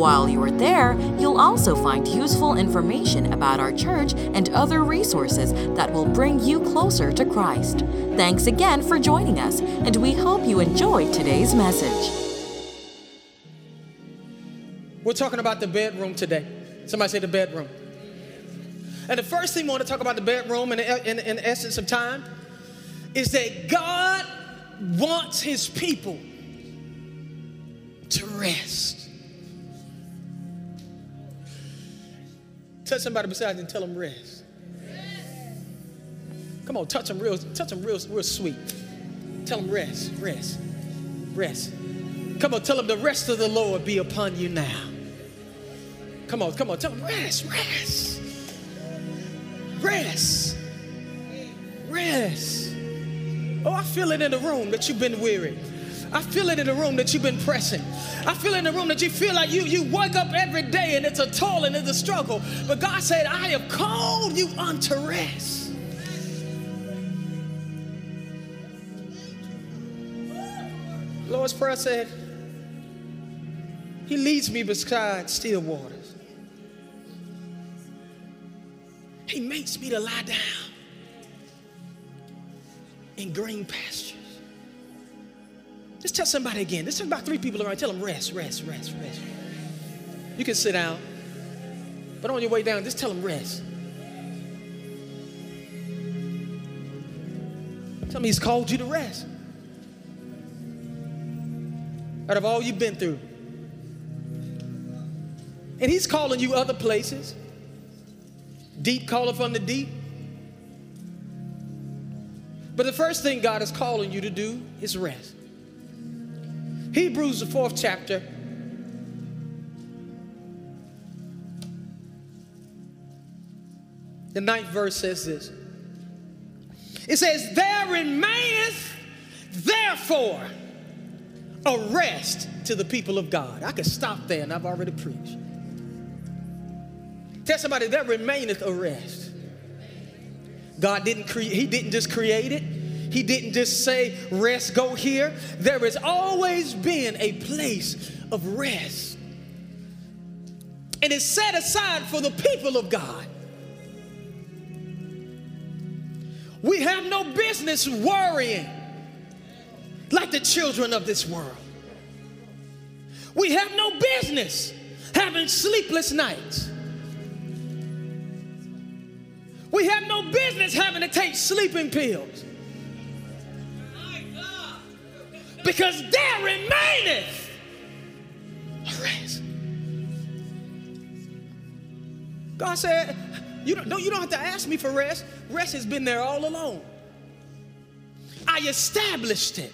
While you are there, you'll also find useful information about our church and other resources that will bring you closer to Christ. Thanks again for joining us, and we hope you enjoyed today's message. We're talking about the bedroom today. Somebody say the bedroom. And the first thing we want to talk about the bedroom in, in, essence of time is that God wants his people to rest. Touch somebody beside you and tell them rest. Come on, touch them real, touch them real, real sweet. Tell them rest, rest, rest. Come on, tell them the rest of the Lord be upon you now. Come on, come on, tell them rest, rest, rest, rest. Oh, I feel it in the room that you've been weary. I feel it in the room that you've been pressing. I feel in the room that you feel like you, you wake up every day and it's a toil and it's a struggle. But God said, I have called you unto rest. Lord's Prayer said, He leads me beside still waters. He makes me to lie down in green pastures. Just tell somebody again. This is about three people around. Tell them rest, rest, rest, rest. You can sit down, but on your way down, just tell them rest. Tell me he's called you to rest. Out of all you've been through. And he's calling you other places. Deep calling from the deep. But the first thing God is calling you to do is rest. Hebrews, the fourth chapter. The ninth verse says this. It says, There remaineth therefore a rest to the people of God. I could stop there and I've already preached. Tell somebody there remaineth a rest. God didn't create, He didn't just create it. He didn't just say, rest, go here. There has always been a place of rest. And it's set aside for the people of God. We have no business worrying like the children of this world. We have no business having sleepless nights. We have no business having to take sleeping pills. Because there remaineth a rest. God said, you don't, you don't have to ask me for rest. Rest has been there all along. I established it.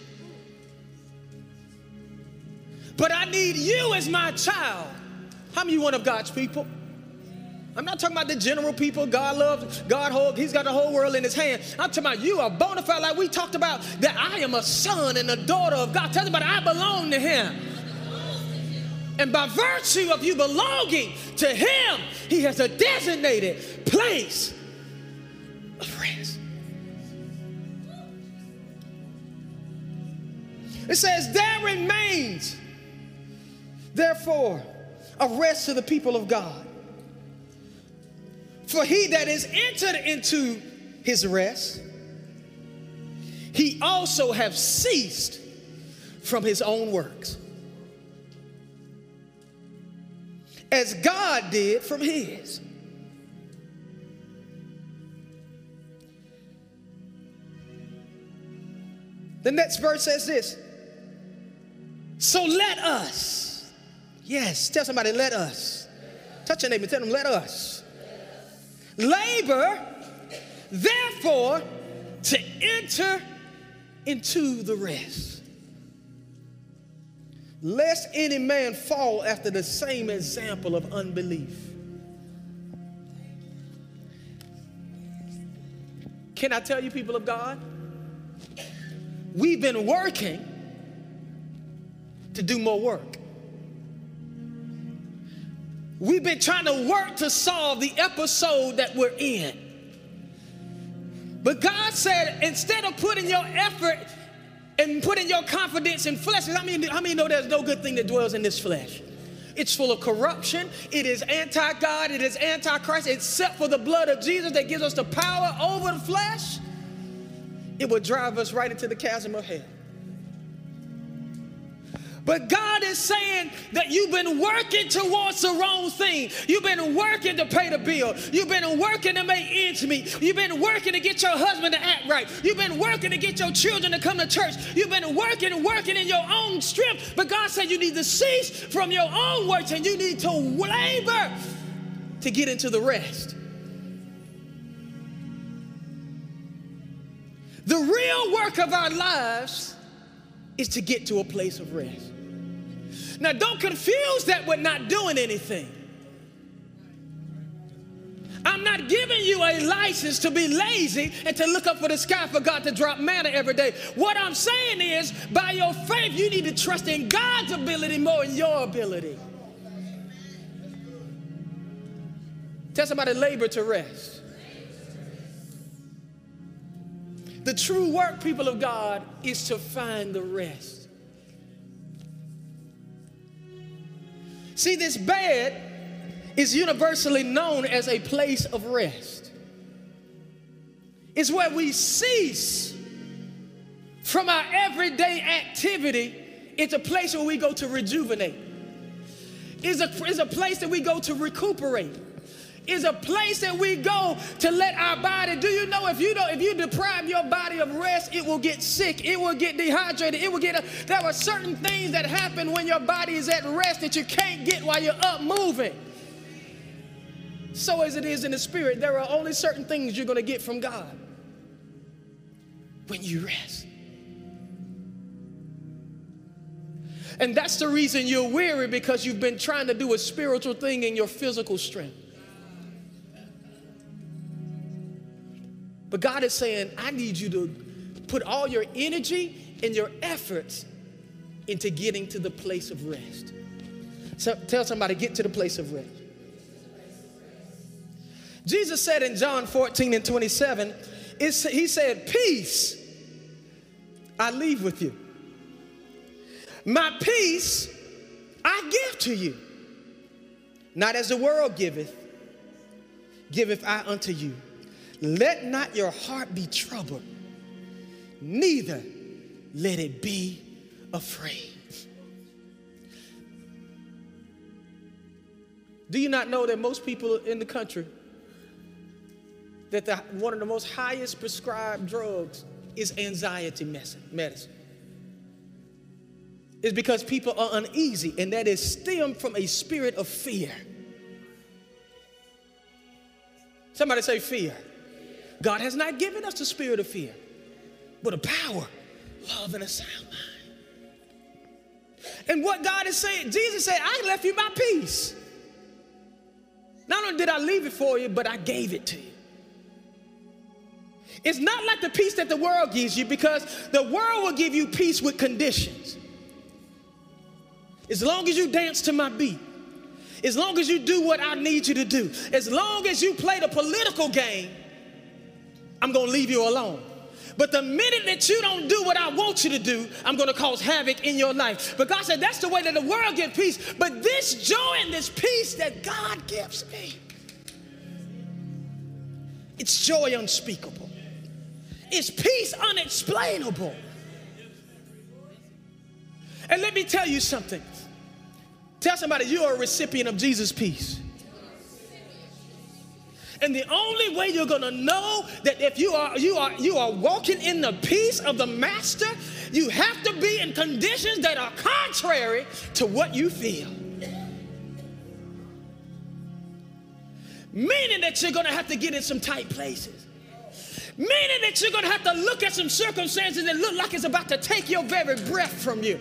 But I need you as my child. How many one of God's people? I'm not talking about the general people God loves, God hold, He's got the whole world in His hand. I'm talking about you are bona fide, like we talked about, that I am a son and a daughter of God. Tell somebody I belong to Him. And by virtue of you belonging to Him, He has a designated place of rest. It says, There remains, therefore, a rest to the people of God. For he that is entered into his rest, he also have ceased from his own works, as God did from his. The next verse says this So let us, yes, tell somebody, let us. Touch your neighbor, and tell them, let us Labor, therefore, to enter into the rest. Lest any man fall after the same example of unbelief. Can I tell you, people of God? We've been working to do more work. We've been trying to work to solve the episode that we're in. But God said, instead of putting your effort and putting your confidence in flesh, how many, how many know there's no good thing that dwells in this flesh? It's full of corruption. It is anti God. It is anti Christ, except for the blood of Jesus that gives us the power over the flesh. It will drive us right into the chasm of hell. But God is saying that you've been working towards the wrong thing. You've been working to pay the bill. You've been working to make ends meet. You've been working to get your husband to act right. You've been working to get your children to come to church. You've been working working in your own strength. But God said you need to cease from your own works and you need to labor to get into the rest. The real work of our lives is to get to a place of rest. Now, don't confuse that with not doing anything. I'm not giving you a license to be lazy and to look up for the sky for God to drop manna every day. What I'm saying is, by your faith, you need to trust in God's ability more than your ability. Tell somebody, labor to rest. The true work, people of God, is to find the rest. See, this bed is universally known as a place of rest. It's where we cease from our everyday activity. It's a place where we go to rejuvenate. It's a, it's a place that we go to recuperate is a place that we go to let our body. Do you know if you don't, if you deprive your body of rest, it will get sick, it will get dehydrated, it will get. A, there are certain things that happen when your body is at rest that you can't get while you're up moving. So as it is in the spirit, there are only certain things you're going to get from God when you rest. And that's the reason you're weary because you've been trying to do a spiritual thing in your physical strength. But God is saying, I need you to put all your energy and your efforts into getting to the place of rest. So tell somebody, get to the place of rest. Jesus said in John 14 and 27, he said, Peace I leave with you. My peace I give to you. Not as the world giveth, giveth I unto you. Let not your heart be troubled, neither let it be afraid. Do you not know that most people in the country that the, one of the most highest prescribed drugs is anxiety medicine? It's because people are uneasy, and that is stemmed from a spirit of fear. Somebody say fear. God has not given us the spirit of fear, but a power, love, and a sound mind. And what God is saying, Jesus said, I left you my peace. Not only did I leave it for you, but I gave it to you. It's not like the peace that the world gives you because the world will give you peace with conditions. As long as you dance to my beat, as long as you do what I need you to do, as long as you play the political game, I'm going to leave you alone. But the minute that you don't do what I want you to do, I'm going to cause havoc in your life. But God said, that's the way that the world gets peace. But this joy and this peace that God gives me, it's joy unspeakable, it's peace unexplainable. And let me tell you something. Tell somebody you are a recipient of Jesus' peace. And the only way you're gonna know that if you are you are you are walking in the peace of the master, you have to be in conditions that are contrary to what you feel. Meaning that you're gonna have to get in some tight places. Meaning that you're gonna have to look at some circumstances that look like it's about to take your very breath from you.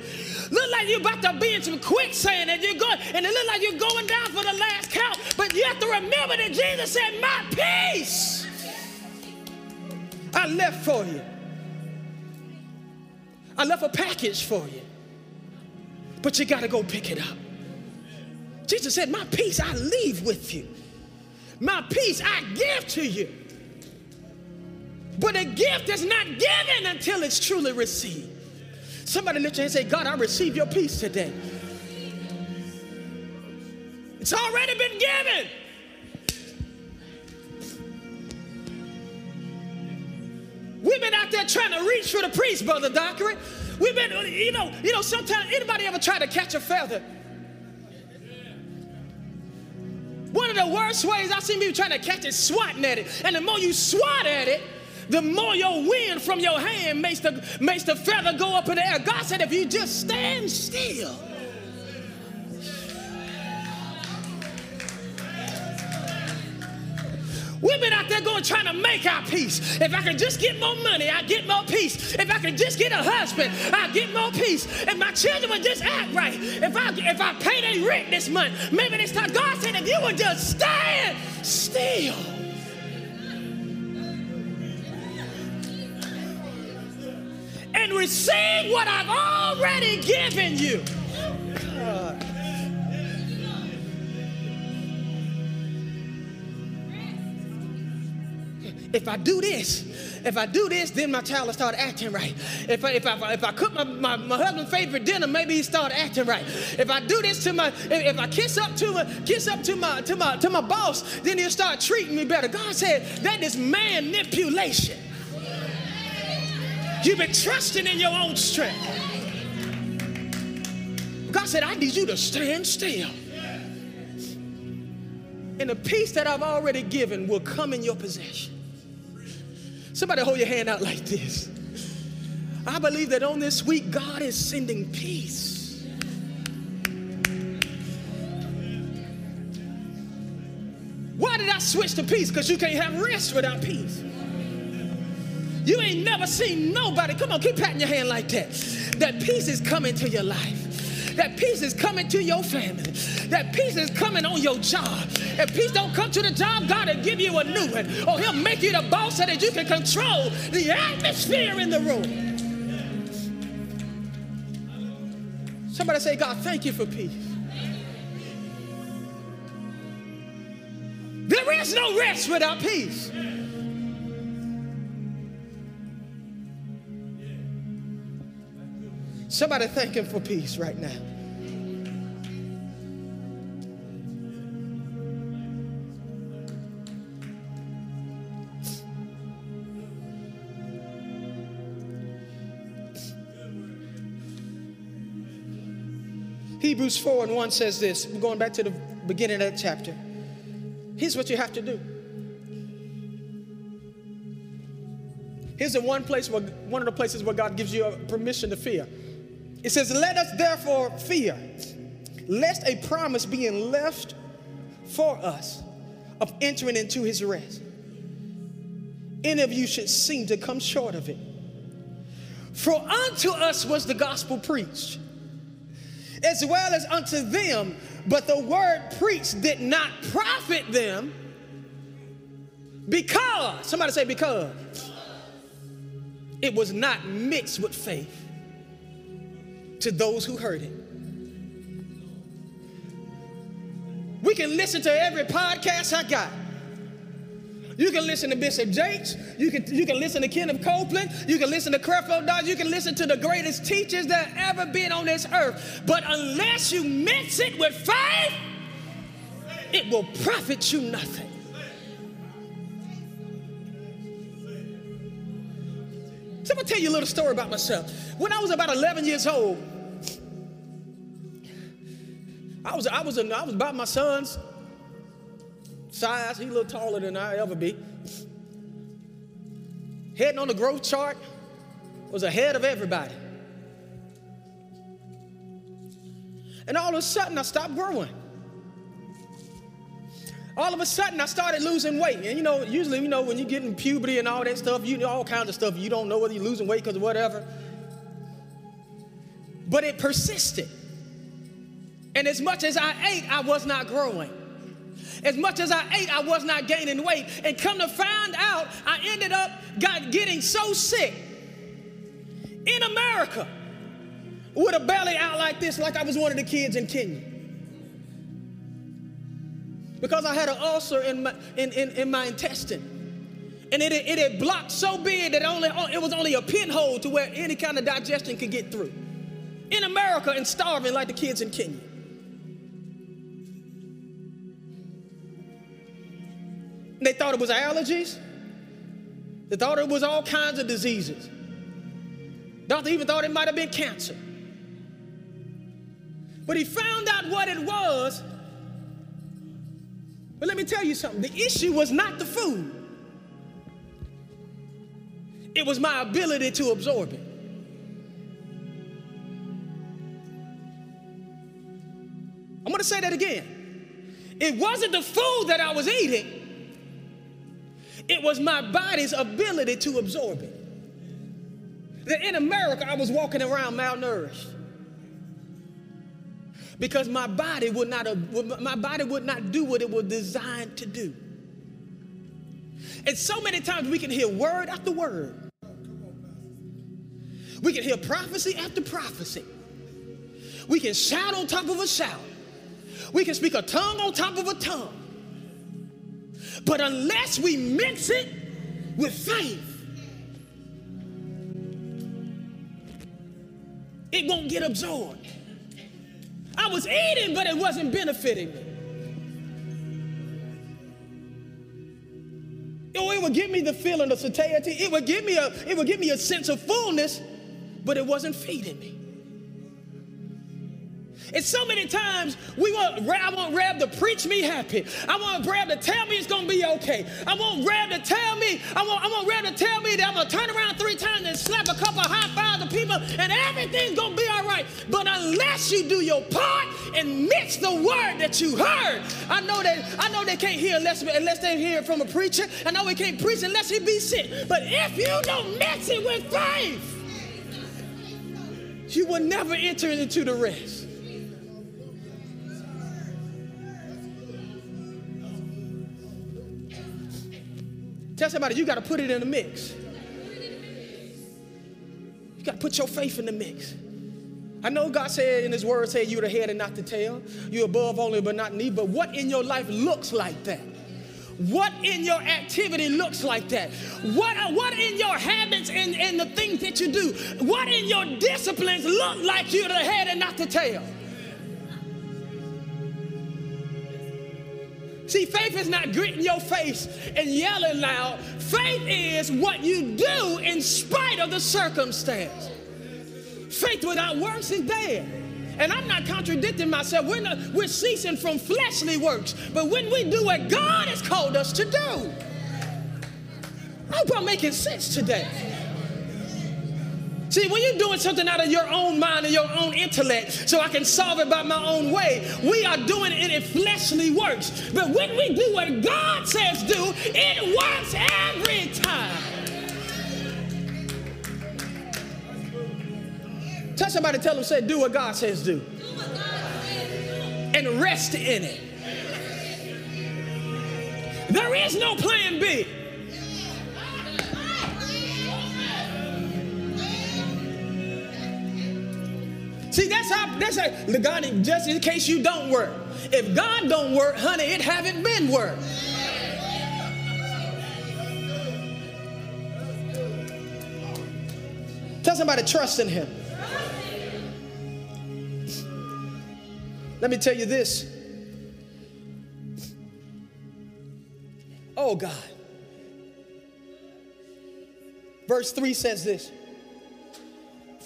Look like you're about to be in some quicksand and you're going, and it look like you're going down for the last count. But you have to remember that Jesus said, My peace I left for you. I left a package for you. But you got to go pick it up. Jesus said, My peace I leave with you. My peace I give to you. But a gift is not given until it's truly received. Somebody lift your hand and say, God, I receive your peace today. It's already been given. We've been out there trying to reach for the priest, Brother Dockery. We've been, you know, you know, sometimes anybody ever try to catch a feather? One of the worst ways I've seen people trying to catch it swatting at it. And the more you swat at it, the more your wind from your hand makes the, makes the feather go up in the air. God said, if you just stand still. We've been out there going trying to make our peace. If I could just get more money, I get more peace. If I could just get a husband, I get more peace. If my children would just act right, if I if I pay their rent this month, maybe this time God said if you would just stand still. And receive what I've already given you. If I do this, if I do this, then my child will start acting right. If I, if I, if I cook my, my, my husband's favorite dinner, maybe he start acting right. If I do this to my, if, if I kiss up to my, kiss up to my, to my, to my boss, then he'll start treating me better. God said that is manipulation. You've been trusting in your own strength. God said, I need you to stand still. And the peace that I've already given will come in your possession. Somebody hold your hand out like this. I believe that on this week, God is sending peace. Why did I switch to peace? Because you can't have rest without peace. You ain't never seen nobody, come on, keep patting your hand like that. That peace is coming to your life. That peace is coming to your family. That peace is coming on your job. If peace don't come to the job, God will give you a new one. Or he'll make you the boss so that you can control the atmosphere in the room. Somebody say, God, thank you for peace. There is no rest without peace. Somebody thank him for peace right now. Hebrews 4 and 1 says this. We're going back to the beginning of that chapter. Here's what you have to do. Here's the one place where one of the places where God gives you permission to fear. It says, Let us therefore fear, lest a promise being left for us of entering into his rest. Any of you should seem to come short of it. For unto us was the gospel preached as well as unto them, but the word preached did not profit them because, somebody say, because it was not mixed with faith to those who heard it. We can listen to every podcast I got. You can listen to Bishop Jakes. You can, you can listen to Kenneth Copeland. You can listen to Creflo Dollar. You can listen to the greatest teachers that ever been on this earth. But unless you mix it with faith, it will profit you nothing. I'm gonna tell you a little story about myself. When I was about 11 years old, I was I was I was about my son's size. He a little taller than I ever be. Heading on the growth chart was ahead of everybody. And all of a sudden, I stopped growing. All of a sudden, I started losing weight. And you know, usually, you know, when you get in puberty and all that stuff, you know, all kinds of stuff, you don't know whether you're losing weight because of whatever. But it persisted. And as much as I ate, I was not growing. As much as I ate, I was not gaining weight. And come to find out, I ended up got getting so sick in America with a belly out like this, like I was one of the kids in Kenya. Because I had an ulcer in my, in, in, in my intestine. And it, it had blocked so big that only, oh, it was only a pinhole to where any kind of digestion could get through. In America and starving like the kids in Kenya. They thought it was allergies. They thought it was all kinds of diseases. Doctor even thought it might have been cancer. But he found out what it was. But let me tell you something the issue was not the food, it was my ability to absorb it. I'm gonna say that again. It wasn't the food that I was eating, it was my body's ability to absorb it. That in America, I was walking around malnourished because my body would not uh, my body would not do what it was designed to do. And so many times we can hear word after word. We can hear prophecy after prophecy. We can shout on top of a shout. We can speak a tongue on top of a tongue. But unless we mix it with faith, it won't get absorbed. I was eating, but it wasn't benefiting me. Oh, it would give me the feeling of satiety. It would give me a, it would give me a sense of fullness, but it wasn't feeding me. And so many times we want, I want Reb to preach me happy. I want Reb to tell me it's gonna be okay. I want Reb to tell me, I want, I want Reb to tell me that I'm gonna turn around three times and slap a couple of high fives to people and everything's gonna be all right. But unless you do your part and mix the word that you heard, I know that I know they can't hear unless, unless they hear it from a preacher. I know we can't preach unless he be sick. But if you don't mix it with faith, you will never enter into the rest. Tell somebody you got to put it in the mix. You got to put your faith in the mix. I know God said in His Word, say you're the head and not the tail. You're above only but not need. But what in your life looks like that? What in your activity looks like that? What, uh, what in your habits and, and the things that you do? What in your disciplines look like you're the head and not the tail? See, faith is not gritting your face and yelling loud. Faith is what you do in spite of the circumstance. Faith without works is dead. And I'm not contradicting myself. We're, not, we're ceasing from fleshly works. But when we do what God has called us to do, I hope I'm making sense today. See, when you're doing something out of your own mind and your own intellect, so I can solve it by my own way, we are doing it in fleshly works. But when we do what God says do, it works every time. Tell somebody, tell them, say, do what God says do. And rest in it. There is no plan B. that's how, that's how, the God, just in case you don't work. If God don't work, honey, it haven't been work. Tell somebody, trust in him. Let me tell you this. Oh, God. Verse 3 says this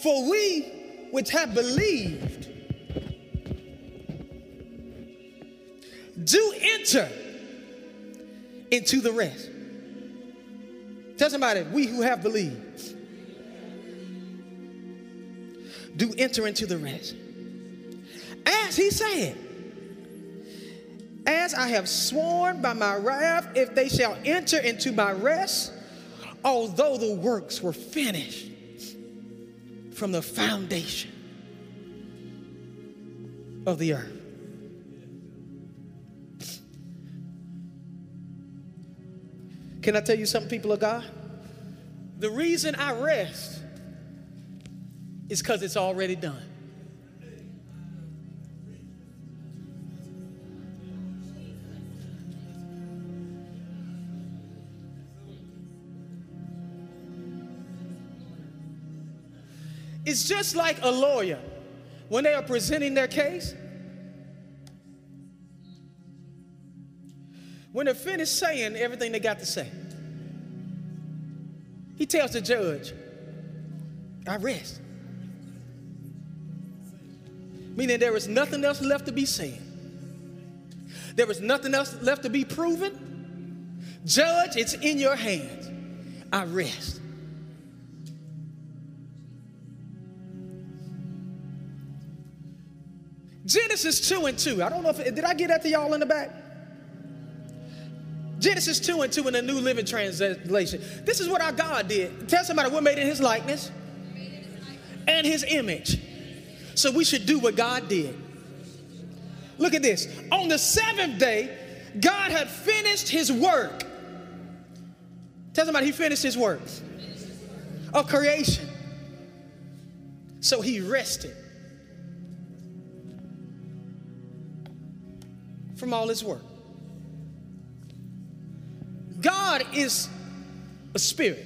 For we which have believed do enter into the rest. Tell somebody, we who have believed do enter into the rest. As he said, as I have sworn by my wrath, if they shall enter into my rest, although the works were finished from the foundation of the earth. Can I tell you something, people of God? The reason I rest is because it's already done. It's just like a lawyer when they are presenting their case. When they're finished saying everything they got to say, he tells the judge, I rest. Meaning there is nothing else left to be said. There is nothing else left to be proven. Judge, it's in your hands. I rest. Genesis 2 and 2. I don't know if, did I get that to y'all in the back? Genesis 2 and 2 in the New Living Translation. This is what our God did. Tell somebody we're made in his likeness and his image. So we should do what God did. Look at this. On the seventh day, God had finished his work. Tell somebody he finished his work of creation. So he rested. From all his work. God is a spirit.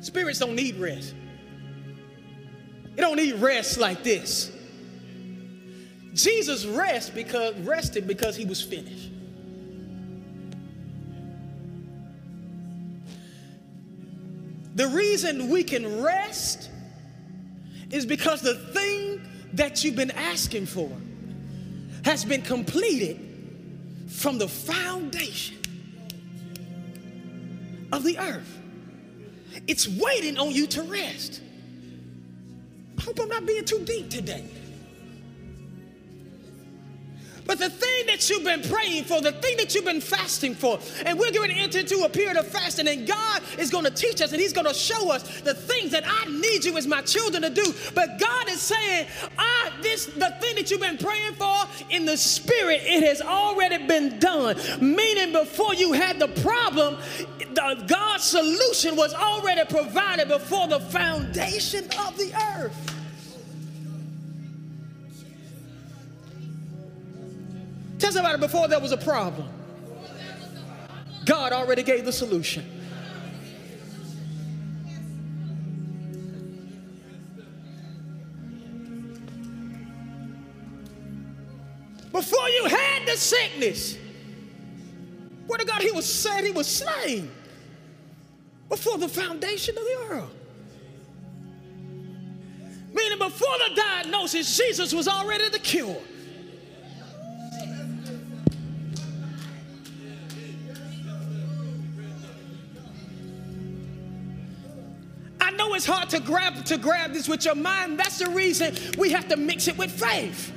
Spirits don't need rest. It don't need rest like this. Jesus rest because rested because he was finished. The reason we can rest is because the thing that you've been asking for has been completed from the foundation of the earth. It's waiting on you to rest. I hope I'm not being too deep today. But the thing that you've been praying for, the thing that you've been fasting for, and we're going to enter into a period of fasting, and God is going to teach us and He's going to show us the things that I need you as my children to do. But God is saying, this the thing that you've been praying for in the spirit, it has already been done. Meaning, before you had the problem, the, God's solution was already provided before the foundation of the earth. Tell somebody before there was a problem, God already gave the solution. Before you had the sickness, word of God, he was said he was slain before the foundation of the earth. Meaning, before the diagnosis, Jesus was already the cure. I know it's hard to grab to grab this with your mind. That's the reason we have to mix it with faith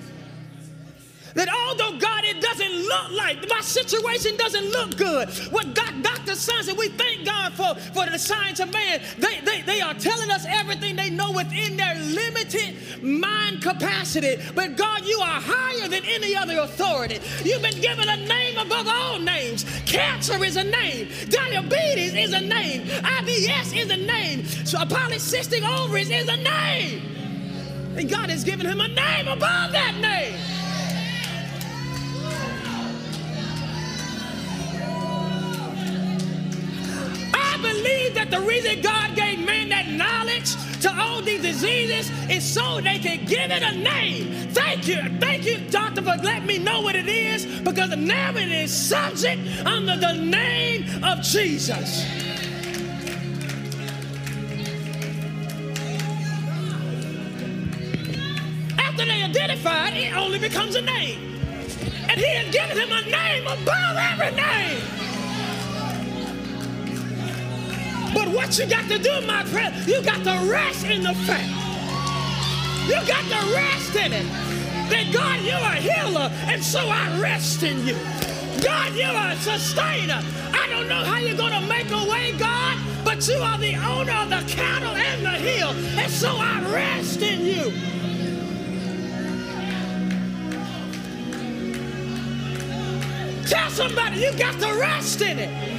that although God, it doesn't look like my situation doesn't look good. What God, Dr. Science, and we thank God for, for the science of man, they, they, they are telling us everything they know within their limited mind capacity. But God, you are higher than any other authority. You've been given a name above all names. Cancer is a name, diabetes is a name, IBS is a name, so polycystic ovaries is a name. And God has given him a name above that name. Reason God gave man that knowledge to all these diseases is so they can give it a name. Thank you. Thank you, doctor, for letting me know what it is because now it is subject under the name of Jesus. After they identified, it only becomes a name. And he has given him a name above every name. But what you got to do, my friend, you got to rest in the fact. You got to rest in it. That God, you're a healer, and so I rest in you. God, you're a sustainer. I don't know how you're going to make a way, God, but you are the owner of the cattle and the hill, and so I rest in you. Tell somebody you got to rest in it.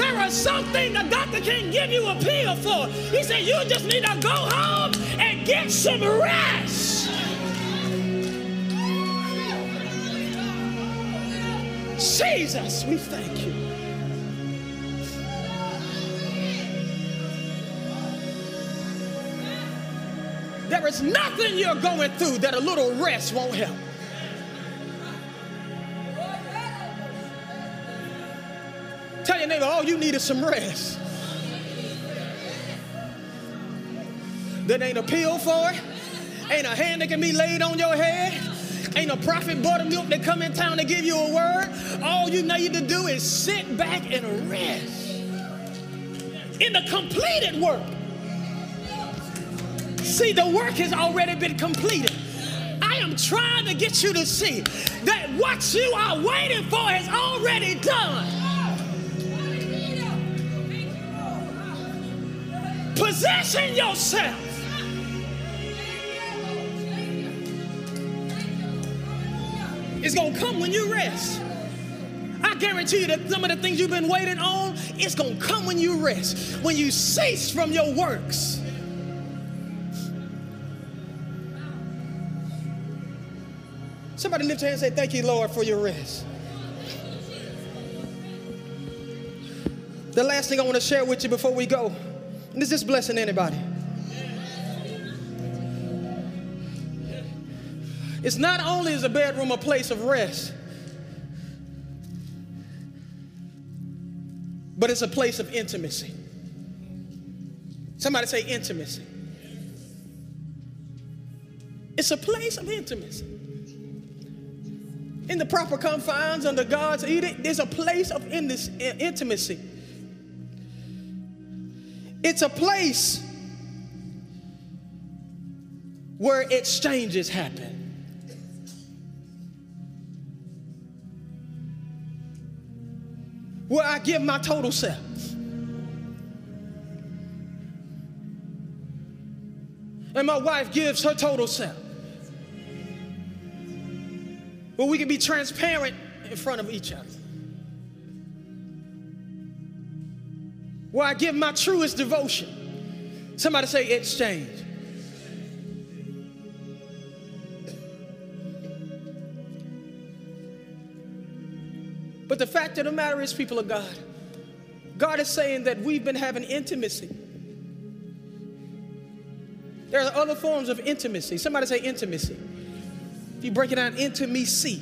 There's something the doctor can't give you a pill for. He said, You just need to go home and get some rest. Jesus, we thank you. There is nothing you're going through that a little rest won't help. Neighbor, all you need is some rest. There ain't a pill for it. Ain't a hand that can be laid on your head. Ain't a prophet buttermilk that come in town to give you a word. All you need to do is sit back and rest in the completed work. See, the work has already been completed. I am trying to get you to see that what you are waiting for is already done. Possession yourself. It's gonna come when you rest. I guarantee you that some of the things you've been waiting on, it's gonna come when you rest, when you cease from your works. Somebody lift your hand and say, Thank you, Lord, for your rest. The last thing I want to share with you before we go, is this blessing anybody? It's not only is a bedroom a place of rest, but it's a place of intimacy. Somebody say intimacy. It's a place of intimacy. In the proper confines under God's edict, there's a place of intimacy. It's a place where exchanges happen. where I give my total self. And my wife gives her total self. Where we can be transparent in front of each other. Where I give my truest devotion. Somebody say exchange. But the fact of the matter is, people of God, God is saying that we've been having intimacy. There are other forms of intimacy. Somebody say intimacy. If you break it down, intimacy.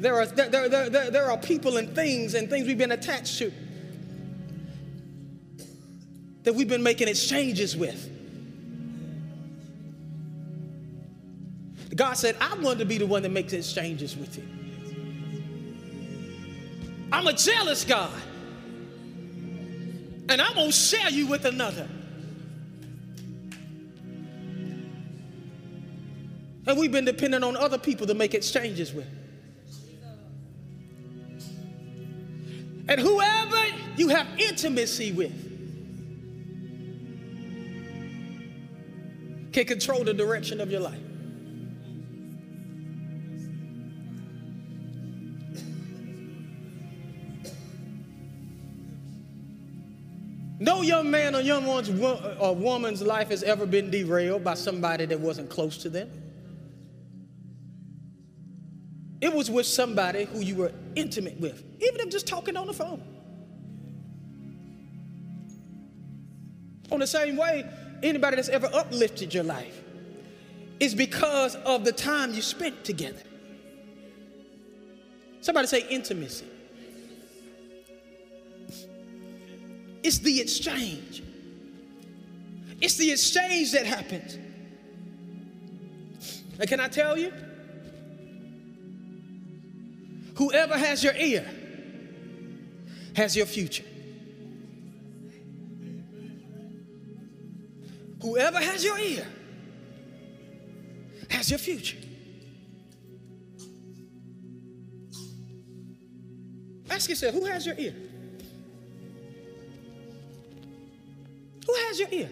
There are, there, there, there, there are people and things and things we've been attached to that we've been making exchanges with. God said, I want to be the one that makes exchanges with you. I'm a jealous God. And I'm going to share you with another. And we've been dependent on other people to make exchanges with. And whoever you have intimacy with can control the direction of your life. No young man or young one's, or woman's life has ever been derailed by somebody that wasn't close to them. It was with somebody who you were intimate with, even if just talking on the phone. On the same way, anybody that's ever uplifted your life is because of the time you spent together. Somebody say intimacy. It's the exchange. It's the exchange that happens. And can I tell you? Whoever has your ear has your future. Whoever has your ear has your future. Ask yourself, who has your ear? Who has your ear?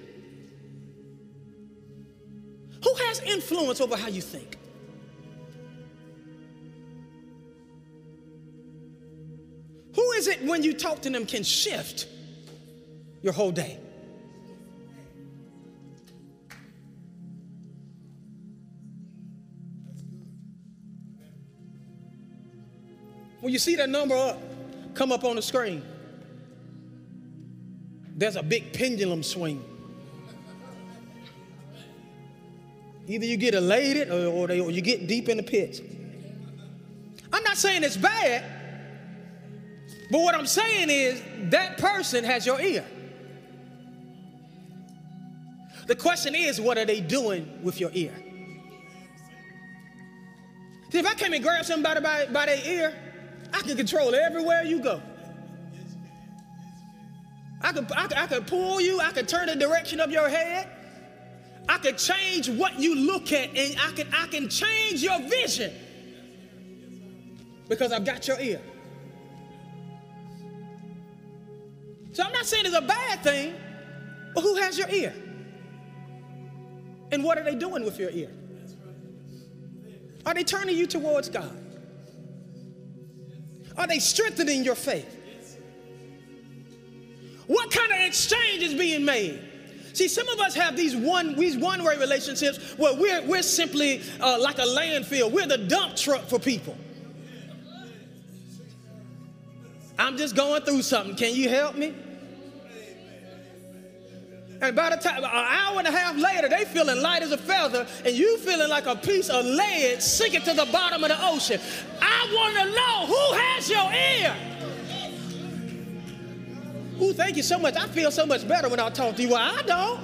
Who has influence over how you think? Who is it when you talk to them can shift your whole day. When you see that number up, come up on the screen, there's a big pendulum swing. Either you get elated or, or, they, or you get deep in the pit. I'm not saying it's bad, but what I'm saying is that person has your ear. The question is, what are they doing with your ear? See, if I came and grabbed somebody by, by their ear, I can control everywhere you go. I could, I, I pull you, I could turn the direction of your head. I could change what you look at, and I can, I can change your vision because I've got your ear. So I'm not saying it's a bad thing, but who has your ear? And what are they doing with your ear? Are they turning you towards God? Are they strengthening your faith? What kind of exchange is being made? See, some of us have these one these one-way relationships where we're, we're simply uh, like a landfill. We're the dump truck for people. I'm just going through something. Can you help me? And by the time, an hour and a half later, they feeling light as a feather, and you feeling like a piece of lead sinking to the bottom of the ocean. I want to know who has your ear. Ooh, thank you so much. I feel so much better when I talk to you. Well, I don't.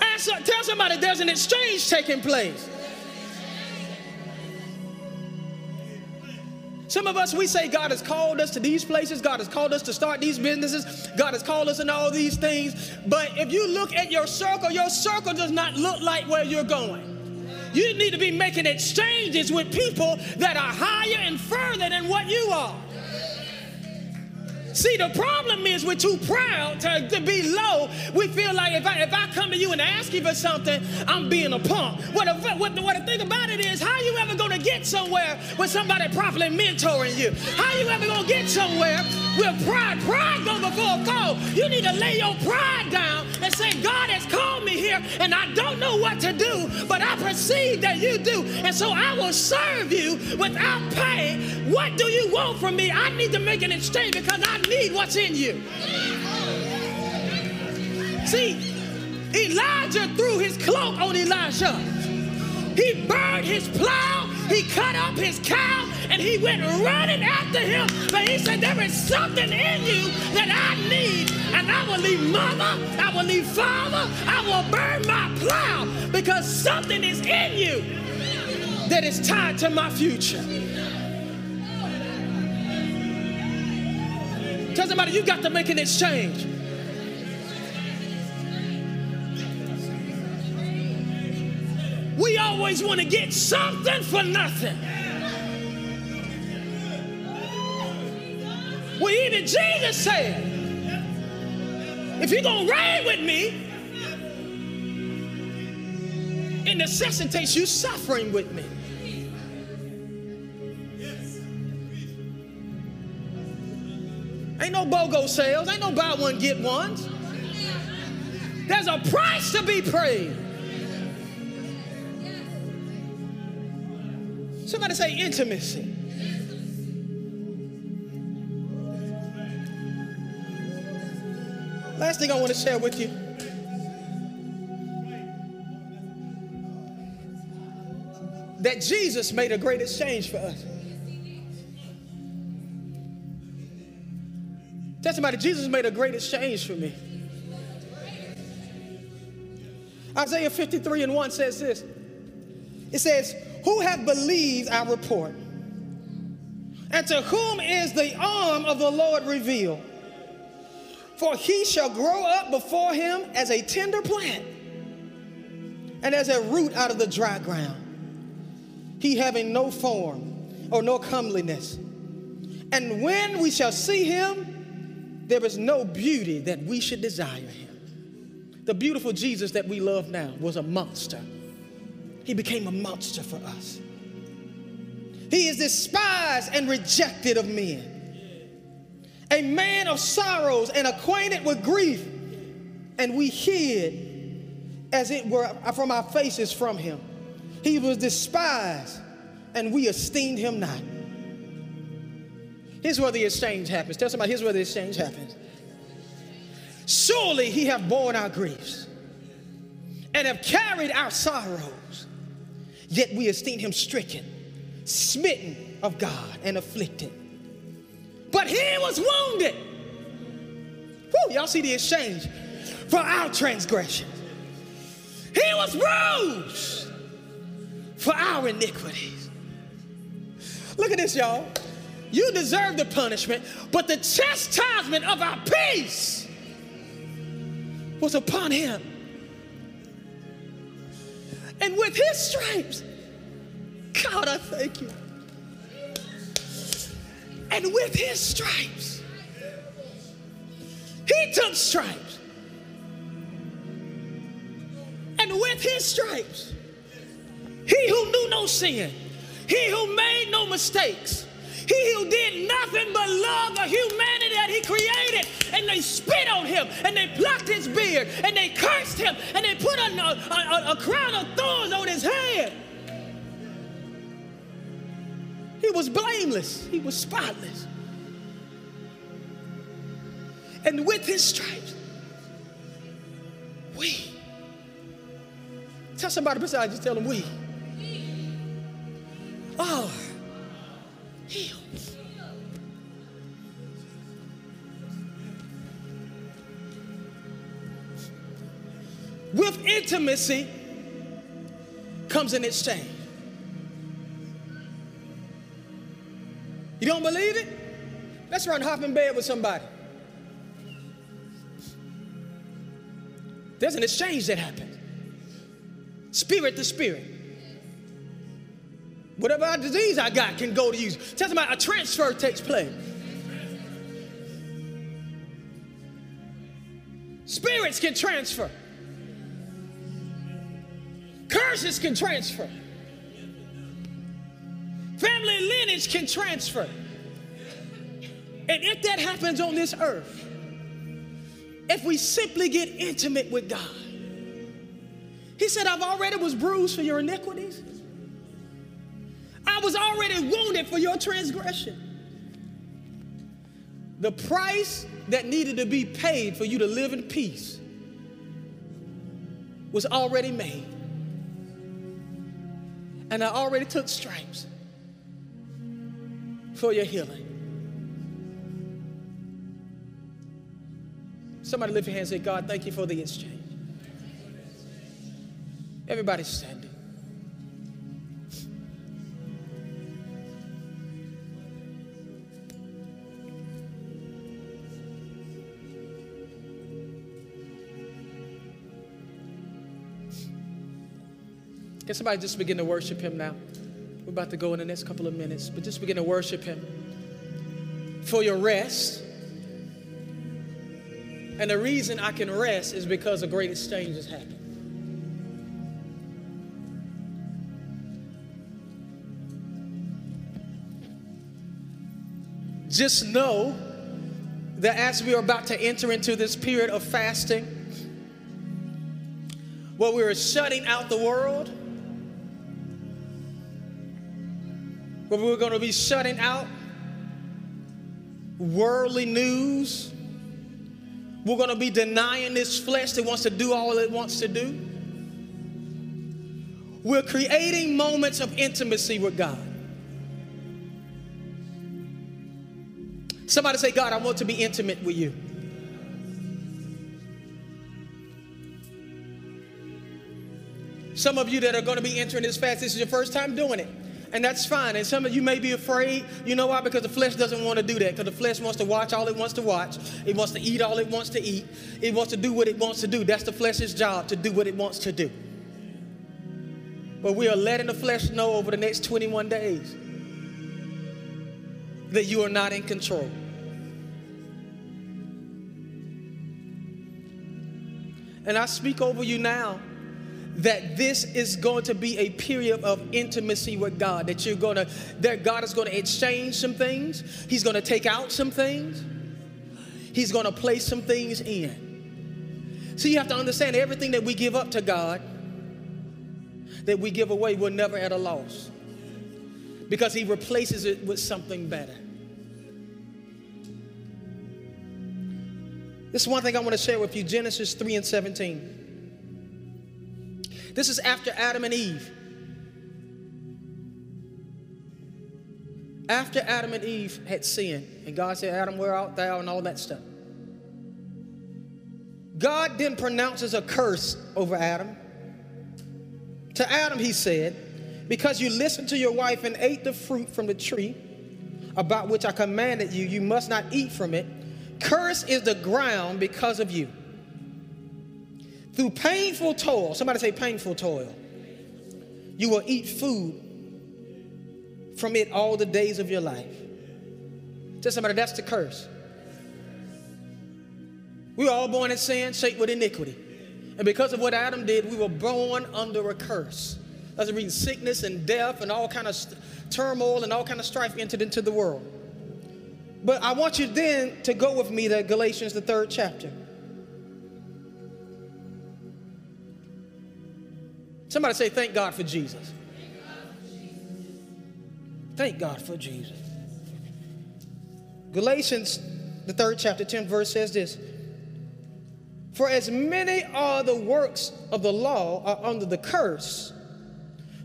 Ask, tell somebody there's an exchange taking place. Some of us, we say God has called us to these places. God has called us to start these businesses. God has called us in all these things. But if you look at your circle, your circle does not look like where you're going. You need to be making exchanges with people that are higher and further than what you are. See, the problem is we're too proud to, to be low. We feel like if I, if I come to you and ask you for something, I'm being a punk. What, the, what, the, what the thing about it is, how you ever going to get somewhere with somebody properly mentoring you? How you ever going to get somewhere with pride? Pride go before a fall. You need to lay your pride down and say, God has called me here and I don't know what to do, but I perceive that you do. And so I will serve you without pay. What do you want from me? I need to make an exchange because I need what's in you. See, Elijah threw his cloak on Elisha. He burned his plow, he cut up his cow, and he went running after him. But he said, There is something in you that I need, and I will leave mama, I will leave father, I will burn my plow because something is in you that is tied to my future. Tell somebody you got to make an exchange. We always want to get something for nothing. Even Jesus said, if you're going to reign with me, it necessitates you suffering with me. Ain't no BOGO sales, ain't no buy one, get ones. There's a price to be paid. Somebody say intimacy. Last thing I want to share with you. That Jesus made a great exchange for us. Tell somebody, Jesus made a great exchange for me. Isaiah 53 and 1 says this. It says, Who have believed our report? And to whom is the arm of the Lord revealed? For he shall grow up before him as a tender plant and as a root out of the dry ground. He having no form or no comeliness. And when we shall see him, there is no beauty that we should desire him. The beautiful Jesus that we love now was a monster. He became a monster for us. He is despised and rejected of men. A man of sorrows and acquainted with grief, and we hid as it were from our faces from him. He was despised, and we esteemed him not. Here's where the exchange happens. Tell somebody, here's where the exchange happens. Surely he have borne our griefs and have carried our sorrows, yet we esteem him stricken, smitten of God, and afflicted. But he was wounded. Woo, y'all see the exchange for our transgression. He was bruised for our iniquities. Look at this, y'all. You deserve the punishment, but the chastisement of our peace was upon him. And with his stripes, God, I thank you. And with his stripes, he took stripes. And with his stripes, he who knew no sin, he who made no mistakes, he who did nothing but love the humanity that he created. And they spit on him and they plucked his beard and they cursed him and they put a, a, a, a crown of thorns on his head. He was blameless, he was spotless. And with his stripes, we. Tell somebody beside you, tell them we. Oh, healed. With intimacy comes an exchange. You don't believe it? Let's run hop in bed with somebody. There's an exchange that happens. Spirit to spirit. Whatever disease I got can go to you. Tell somebody a transfer takes place. Spirits can transfer. Curses can transfer. Family lineage can transfer. And if that happens on this earth, if we simply get intimate with God, He said, I've already was bruised for your iniquities. I was already wounded for your transgression. The price that needed to be paid for you to live in peace was already made. And I already took stripes for your healing. Somebody lift your hands and say, God, thank you for the exchange. Everybody standing. Can somebody just begin to worship him now? We're about to go in the next couple of minutes, but just begin to worship him for your rest. And the reason I can rest is because a great exchange has happened. Just know that as we are about to enter into this period of fasting, where we are shutting out the world, where we're going to be shutting out worldly news. We're going to be denying this flesh that wants to do all it wants to do. We're creating moments of intimacy with God. Somebody say, God, I want to be intimate with you. Some of you that are going to be entering this fast, this is your first time doing it. And that's fine. And some of you may be afraid. You know why? Because the flesh doesn't want to do that. Because the flesh wants to watch all it wants to watch. It wants to eat all it wants to eat. It wants to do what it wants to do. That's the flesh's job, to do what it wants to do. But we are letting the flesh know over the next 21 days that you are not in control. And I speak over you now that this is going to be a period of intimacy with God, that you're going to, that God is going to exchange some things, He's going to take out some things, He's going to place some things in. So you have to understand everything that we give up to God, that we give away, we're never at a loss because He replaces it with something better. This is one thing I want to share with you Genesis 3 and 17. This is after Adam and Eve. After Adam and Eve had sinned, and God said, Adam, where art thou, and all that stuff. God then pronounces a curse over Adam. To Adam, he said, Because you listened to your wife and ate the fruit from the tree about which I commanded you, you must not eat from it. Curse is the ground because of you. Through painful toil, somebody say painful toil, you will eat food from it all the days of your life. Tell somebody that's the curse. We were all born in sin, shaped with iniquity. And because of what Adam did, we were born under a curse. That's the reason sickness and death and all kind of st- turmoil and all kind of strife entered into the world. But I want you then to go with me to Galatians, the third chapter. Somebody say, Thank God for Jesus. Thank God for Jesus. Galatians, the third chapter, 10 verse says this For as many are the works of the law are under the curse,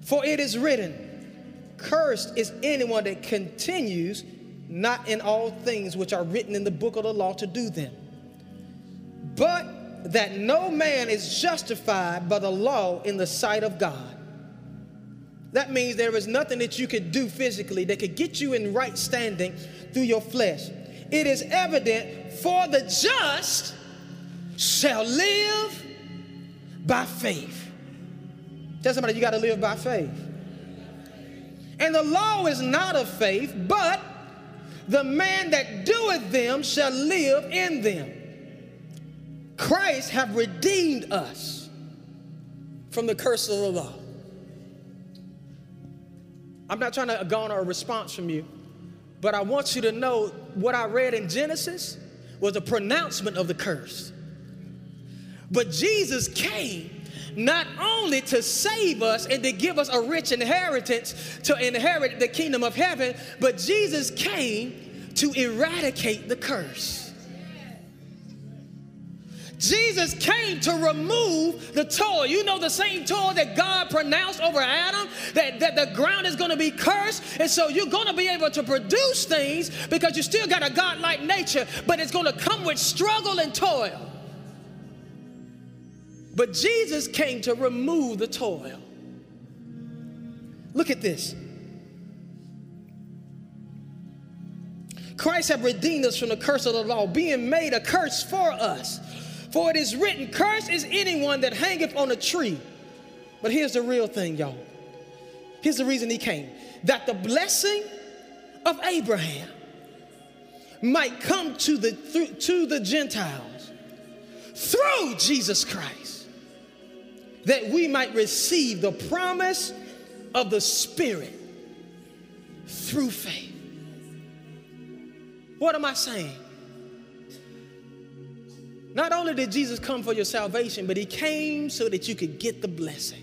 for it is written, Cursed is anyone that continues not in all things which are written in the book of the law to do them. But that no man is justified by the law in the sight of God. That means there is nothing that you could do physically that could get you in right standing through your flesh. It is evident for the just shall live by faith. Tell somebody you got to live by faith. And the law is not of faith, but the man that doeth them shall live in them. Christ have redeemed us from the curse of the law. I'm not trying to garner a response from you, but I want you to know what I read in Genesis was a pronouncement of the curse. But Jesus came not only to save us and to give us a rich inheritance to inherit the kingdom of heaven, but Jesus came to eradicate the curse. Jesus came to remove the toil. You know the same toil that God pronounced over Adam, that, that the ground is going to be cursed. And so you're going to be able to produce things because you still got a God-like nature, but it's going to come with struggle and toil. But Jesus came to remove the toil. Look at this. Christ have redeemed us from the curse of the law, being made a curse for us. For it is written, Cursed is anyone that hangeth on a tree. But here's the real thing, y'all. Here's the reason he came that the blessing of Abraham might come to the, through, to the Gentiles through Jesus Christ, that we might receive the promise of the Spirit through faith. What am I saying? Not only did Jesus come for your salvation, but he came so that you could get the blessing.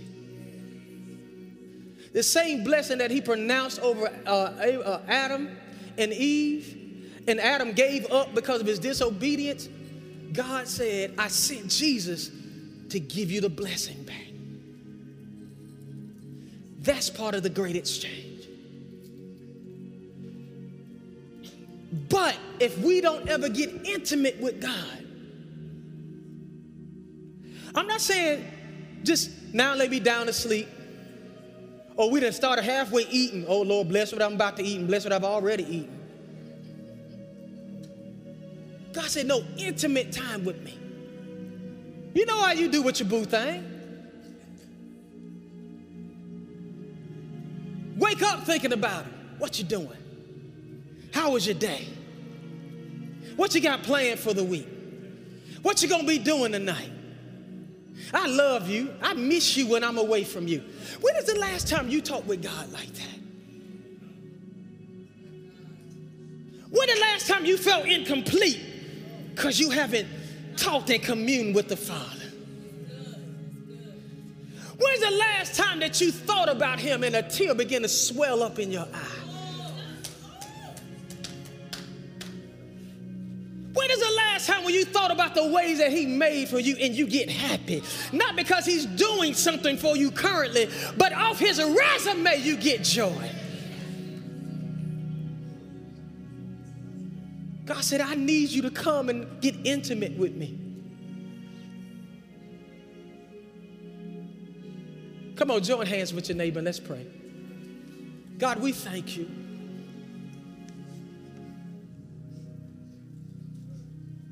The same blessing that he pronounced over uh, uh, Adam and Eve, and Adam gave up because of his disobedience. God said, I sent Jesus to give you the blessing back. That's part of the great exchange. But if we don't ever get intimate with God, I'm not saying just now lay me down to sleep. Or we done started halfway eating. Oh Lord, bless what I'm about to eat and bless what I've already eaten. God said, no, intimate time with me. You know how you do with your boo thing. Wake up thinking about it. What you doing? How was your day? What you got planned for the week? What you gonna be doing tonight? I love you. I miss you when I'm away from you. When is the last time you talked with God like that? When the last time you felt incomplete because you haven't talked and communed with the Father? When's the last time that you thought about him and a tear began to swell up in your eye? Last time when you thought about the ways that he made for you and you get happy? Not because he's doing something for you currently, but off his resume you get joy. God said, I need you to come and get intimate with me. Come on, join hands with your neighbor and let's pray. God, we thank you.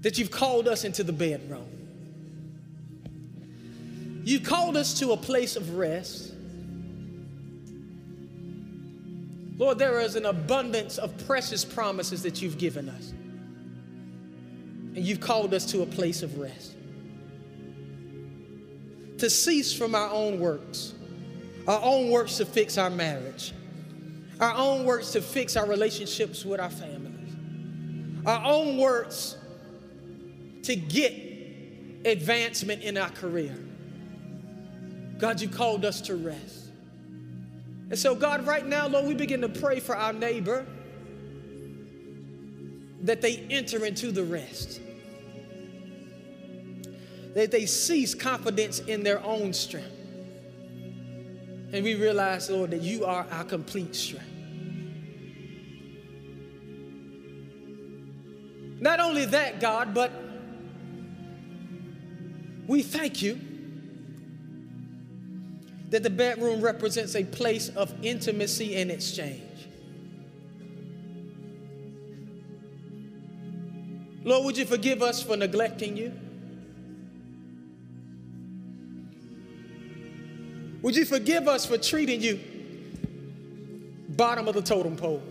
That you've called us into the bedroom. You've called us to a place of rest. Lord, there is an abundance of precious promises that you've given us. And you've called us to a place of rest to cease from our own works, our own works to fix our marriage, our own works to fix our relationships with our families, our own works to get advancement in our career. God, you called us to rest. And so, God, right now, Lord, we begin to pray for our neighbor that they enter into the rest that they cease confidence in their own strength. And we realize, Lord, that you are our complete strength. Not only that, God, but we thank you that the bedroom represents a place of intimacy and exchange. Lord, would you forgive us for neglecting you? Would you forgive us for treating you bottom of the totem pole?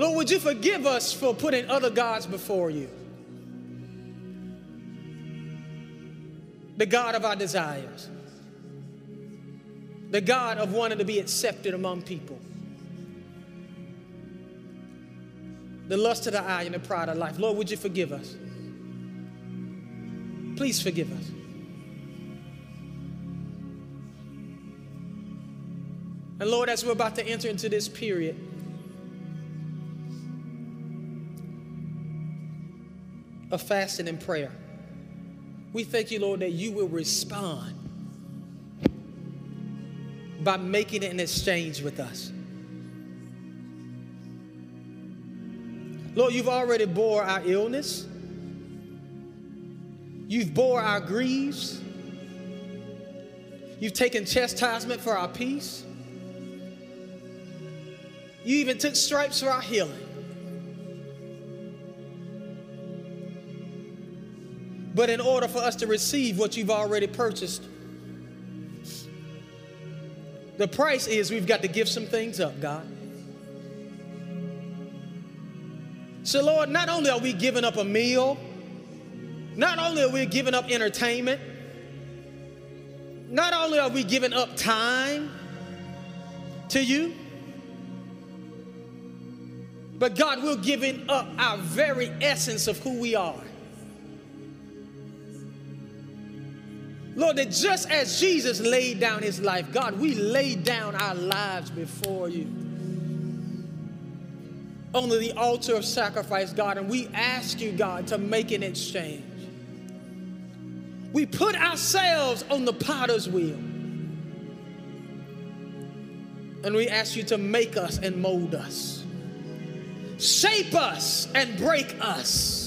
Lord, would you forgive us for putting other gods before you? The God of our desires, the God of wanting to be accepted among people, the lust of the eye and the pride of life. Lord, would you forgive us? Please forgive us. And Lord, as we're about to enter into this period, of fasting and prayer, we thank you, Lord, that you will respond by making an exchange with us. Lord, you've already bore our illness. You've bore our griefs. You've taken chastisement for our peace. You even took stripes for our healing. But in order for us to receive what you've already purchased, the price is we've got to give some things up, God. So, Lord, not only are we giving up a meal, not only are we giving up entertainment, not only are we giving up time to you, but God, we're giving up our very essence of who we are. Lord, that just as Jesus laid down his life, God, we lay down our lives before you on the altar of sacrifice, God, and we ask you, God, to make an exchange. We put ourselves on the potter's wheel. And we ask you to make us and mold us, shape us and break us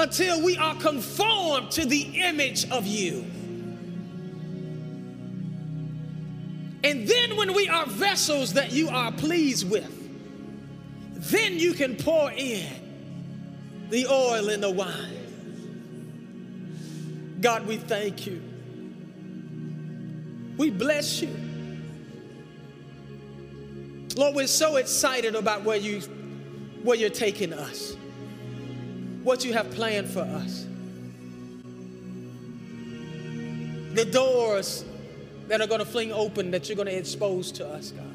until we are conformed to the image of you. And then, when we are vessels that you are pleased with, then you can pour in the oil and the wine. God, we thank you. We bless you. Lord, we're so excited about where you where you're taking us, what you have planned for us. The doors that are going to fling open that you're going to expose to us, God.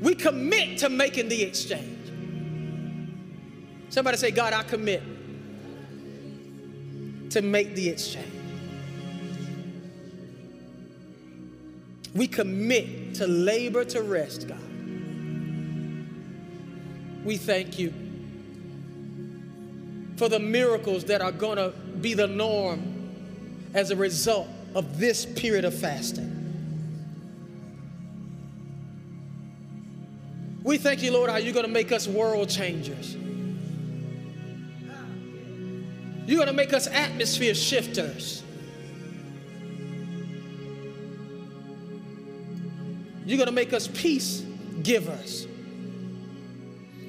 We commit to making the exchange. Somebody say, God, I commit to make the exchange. We commit to labor to rest, God. We thank you for the miracles that are going to be the norm as a result of this period of fasting. We thank you, Lord, how you're going to make us world changers. You're going to make us atmosphere shifters. You're going to make us peace givers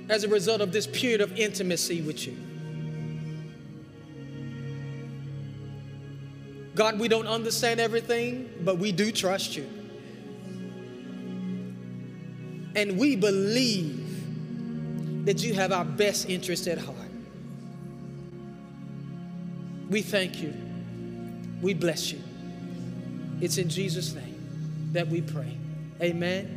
as a result of this period of intimacy with you. God, we don't understand everything, but we do trust you. And we believe that you have our best interest at heart. We thank you. We bless you. It's in Jesus' name that we pray. Amen.